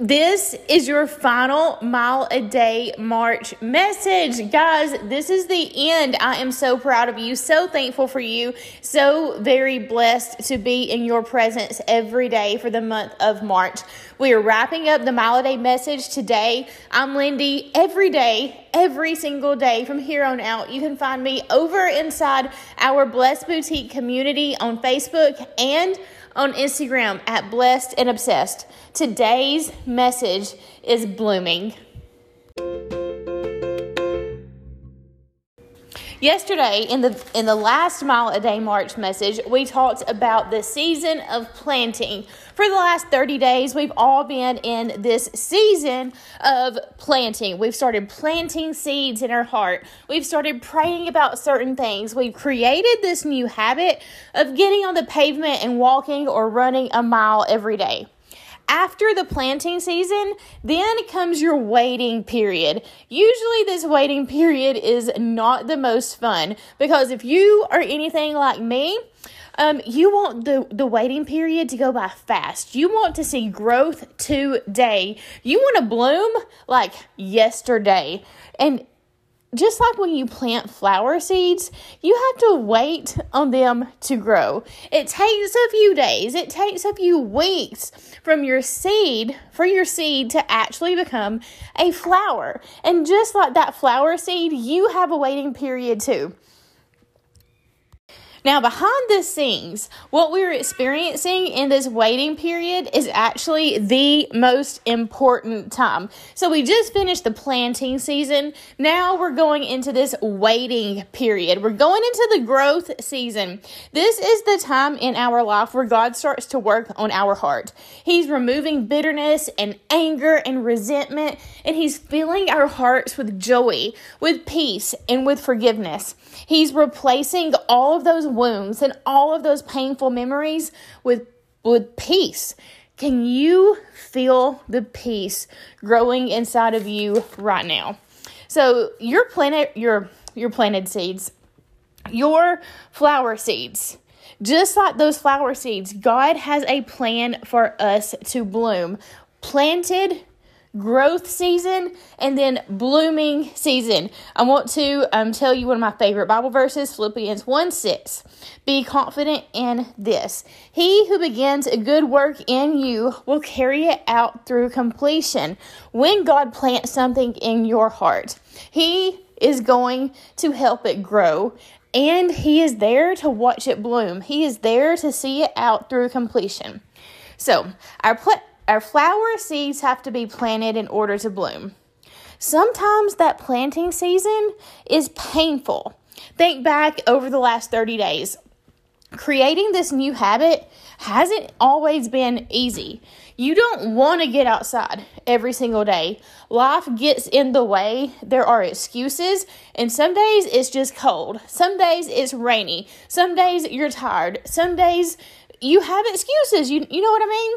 This is your final mile a day March message. Guys, this is the end. I am so proud of you, so thankful for you, so very blessed to be in your presence every day for the month of March. We are wrapping up the mile a day message today. I'm Lindy. Every day, every single day from here on out, you can find me over inside our Blessed Boutique community on Facebook and on Instagram at Blessed and Obsessed. Today's message is blooming. Yesterday in the in the last mile a day March message, we talked about the season of planting. For the last 30 days, we've all been in this season of planting. We've started planting seeds in our heart. We've started praying about certain things. We've created this new habit of getting on the pavement and walking or running a mile every day after the planting season, then comes your waiting period. Usually, this waiting period is not the most fun because if you are anything like me, um, you want the, the waiting period to go by fast. You want to see growth today. You want to bloom like yesterday. And just like when you plant flower seeds, you have to wait on them to grow. It takes a few days, it takes a few weeks from your seed for your seed to actually become a flower. And just like that flower seed, you have a waiting period too. Now, behind the scenes, what we're experiencing in this waiting period is actually the most important time. So, we just finished the planting season. Now, we're going into this waiting period. We're going into the growth season. This is the time in our life where God starts to work on our heart. He's removing bitterness and anger and resentment, and He's filling our hearts with joy, with peace, and with forgiveness. He's replacing all of those wounds and all of those painful memories with, with peace. Can you feel the peace growing inside of you right now? So your planet, your your planted seeds, your flower seeds, just like those flower seeds, God has a plan for us to bloom. Planted growth season and then blooming season. I want to um, tell you one of my favorite Bible verses Philippians 1 6. Be confident in this. He who begins a good work in you will carry it out through completion. When God plants something in your heart, He is going to help it grow. And he is there to watch it bloom. He is there to see it out through completion. So, our pl- our flower seeds have to be planted in order to bloom. Sometimes that planting season is painful. Think back over the last 30 days. Creating this new habit hasn't always been easy. You don't want to get outside every single day. Life gets in the way. There are excuses, and some days it's just cold. Some days it's rainy. Some days you're tired. Some days you have excuses. You you know what I mean?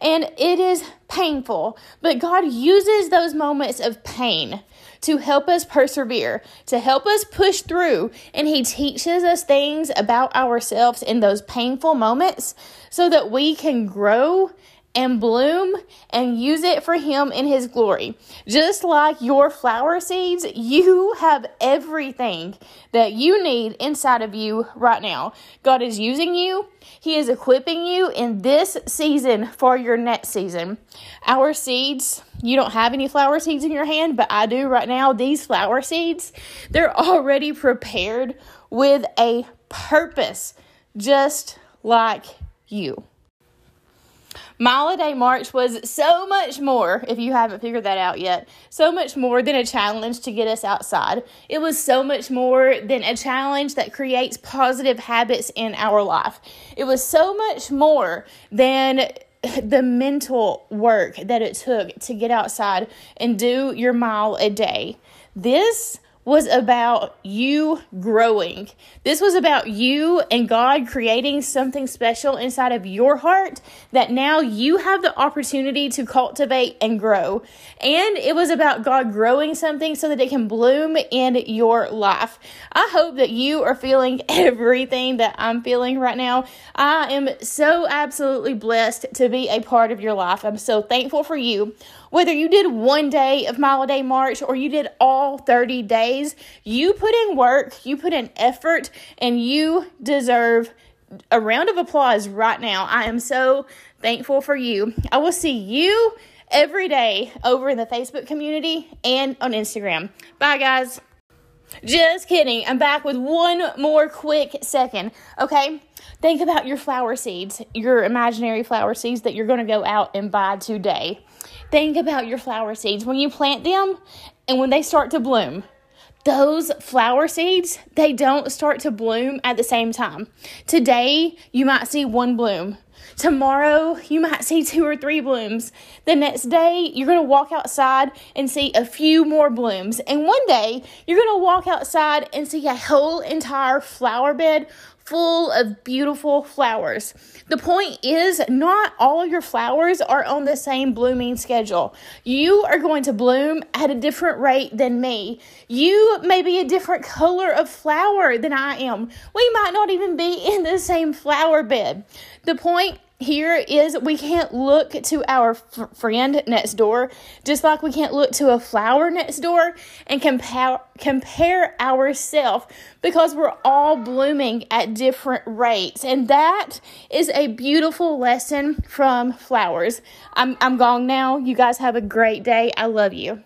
And it is painful, but God uses those moments of pain to help us persevere, to help us push through, and he teaches us things about ourselves in those painful moments so that we can grow and bloom and use it for Him in His glory. Just like your flower seeds, you have everything that you need inside of you right now. God is using you, He is equipping you in this season for your next season. Our seeds, you don't have any flower seeds in your hand, but I do right now. These flower seeds, they're already prepared with a purpose, just like you. Mile a Day March was so much more, if you haven't figured that out yet, so much more than a challenge to get us outside. It was so much more than a challenge that creates positive habits in our life. It was so much more than the mental work that it took to get outside and do your mile a day. This was about you growing. This was about you and God creating something special inside of your heart that now you have the opportunity to cultivate and grow. And it was about God growing something so that it can bloom in your life. I hope that you are feeling everything that I'm feeling right now. I am so absolutely blessed to be a part of your life. I'm so thankful for you. Whether you did one day of Mile a Day March or you did all 30 days, you put in work, you put in effort, and you deserve a round of applause right now. I am so thankful for you. I will see you every day over in the Facebook community and on Instagram. Bye, guys. Just kidding. I'm back with one more quick second. Okay? Think about your flower seeds, your imaginary flower seeds that you're going to go out and buy today. Think about your flower seeds when you plant them and when they start to bloom. Those flower seeds, they don't start to bloom at the same time. Today, you might see one bloom. Tomorrow, you might see two or three blooms. The next day, you're going to walk outside and see a few more blooms. And one day, you're going to walk outside and see a whole entire flower bed full of beautiful flowers. The point is, not all your flowers are on the same blooming schedule. You are going to bloom at a different rate than me. You may be a different color of flower than I am. We might not even be in the same flower bed. The point here is we can't look to our f- friend next door just like we can't look to a flower next door and compare compare ourselves because we're all blooming at different rates. And that is a beautiful lesson from flowers. I'm i'm gone now. You guys have a great day. I love you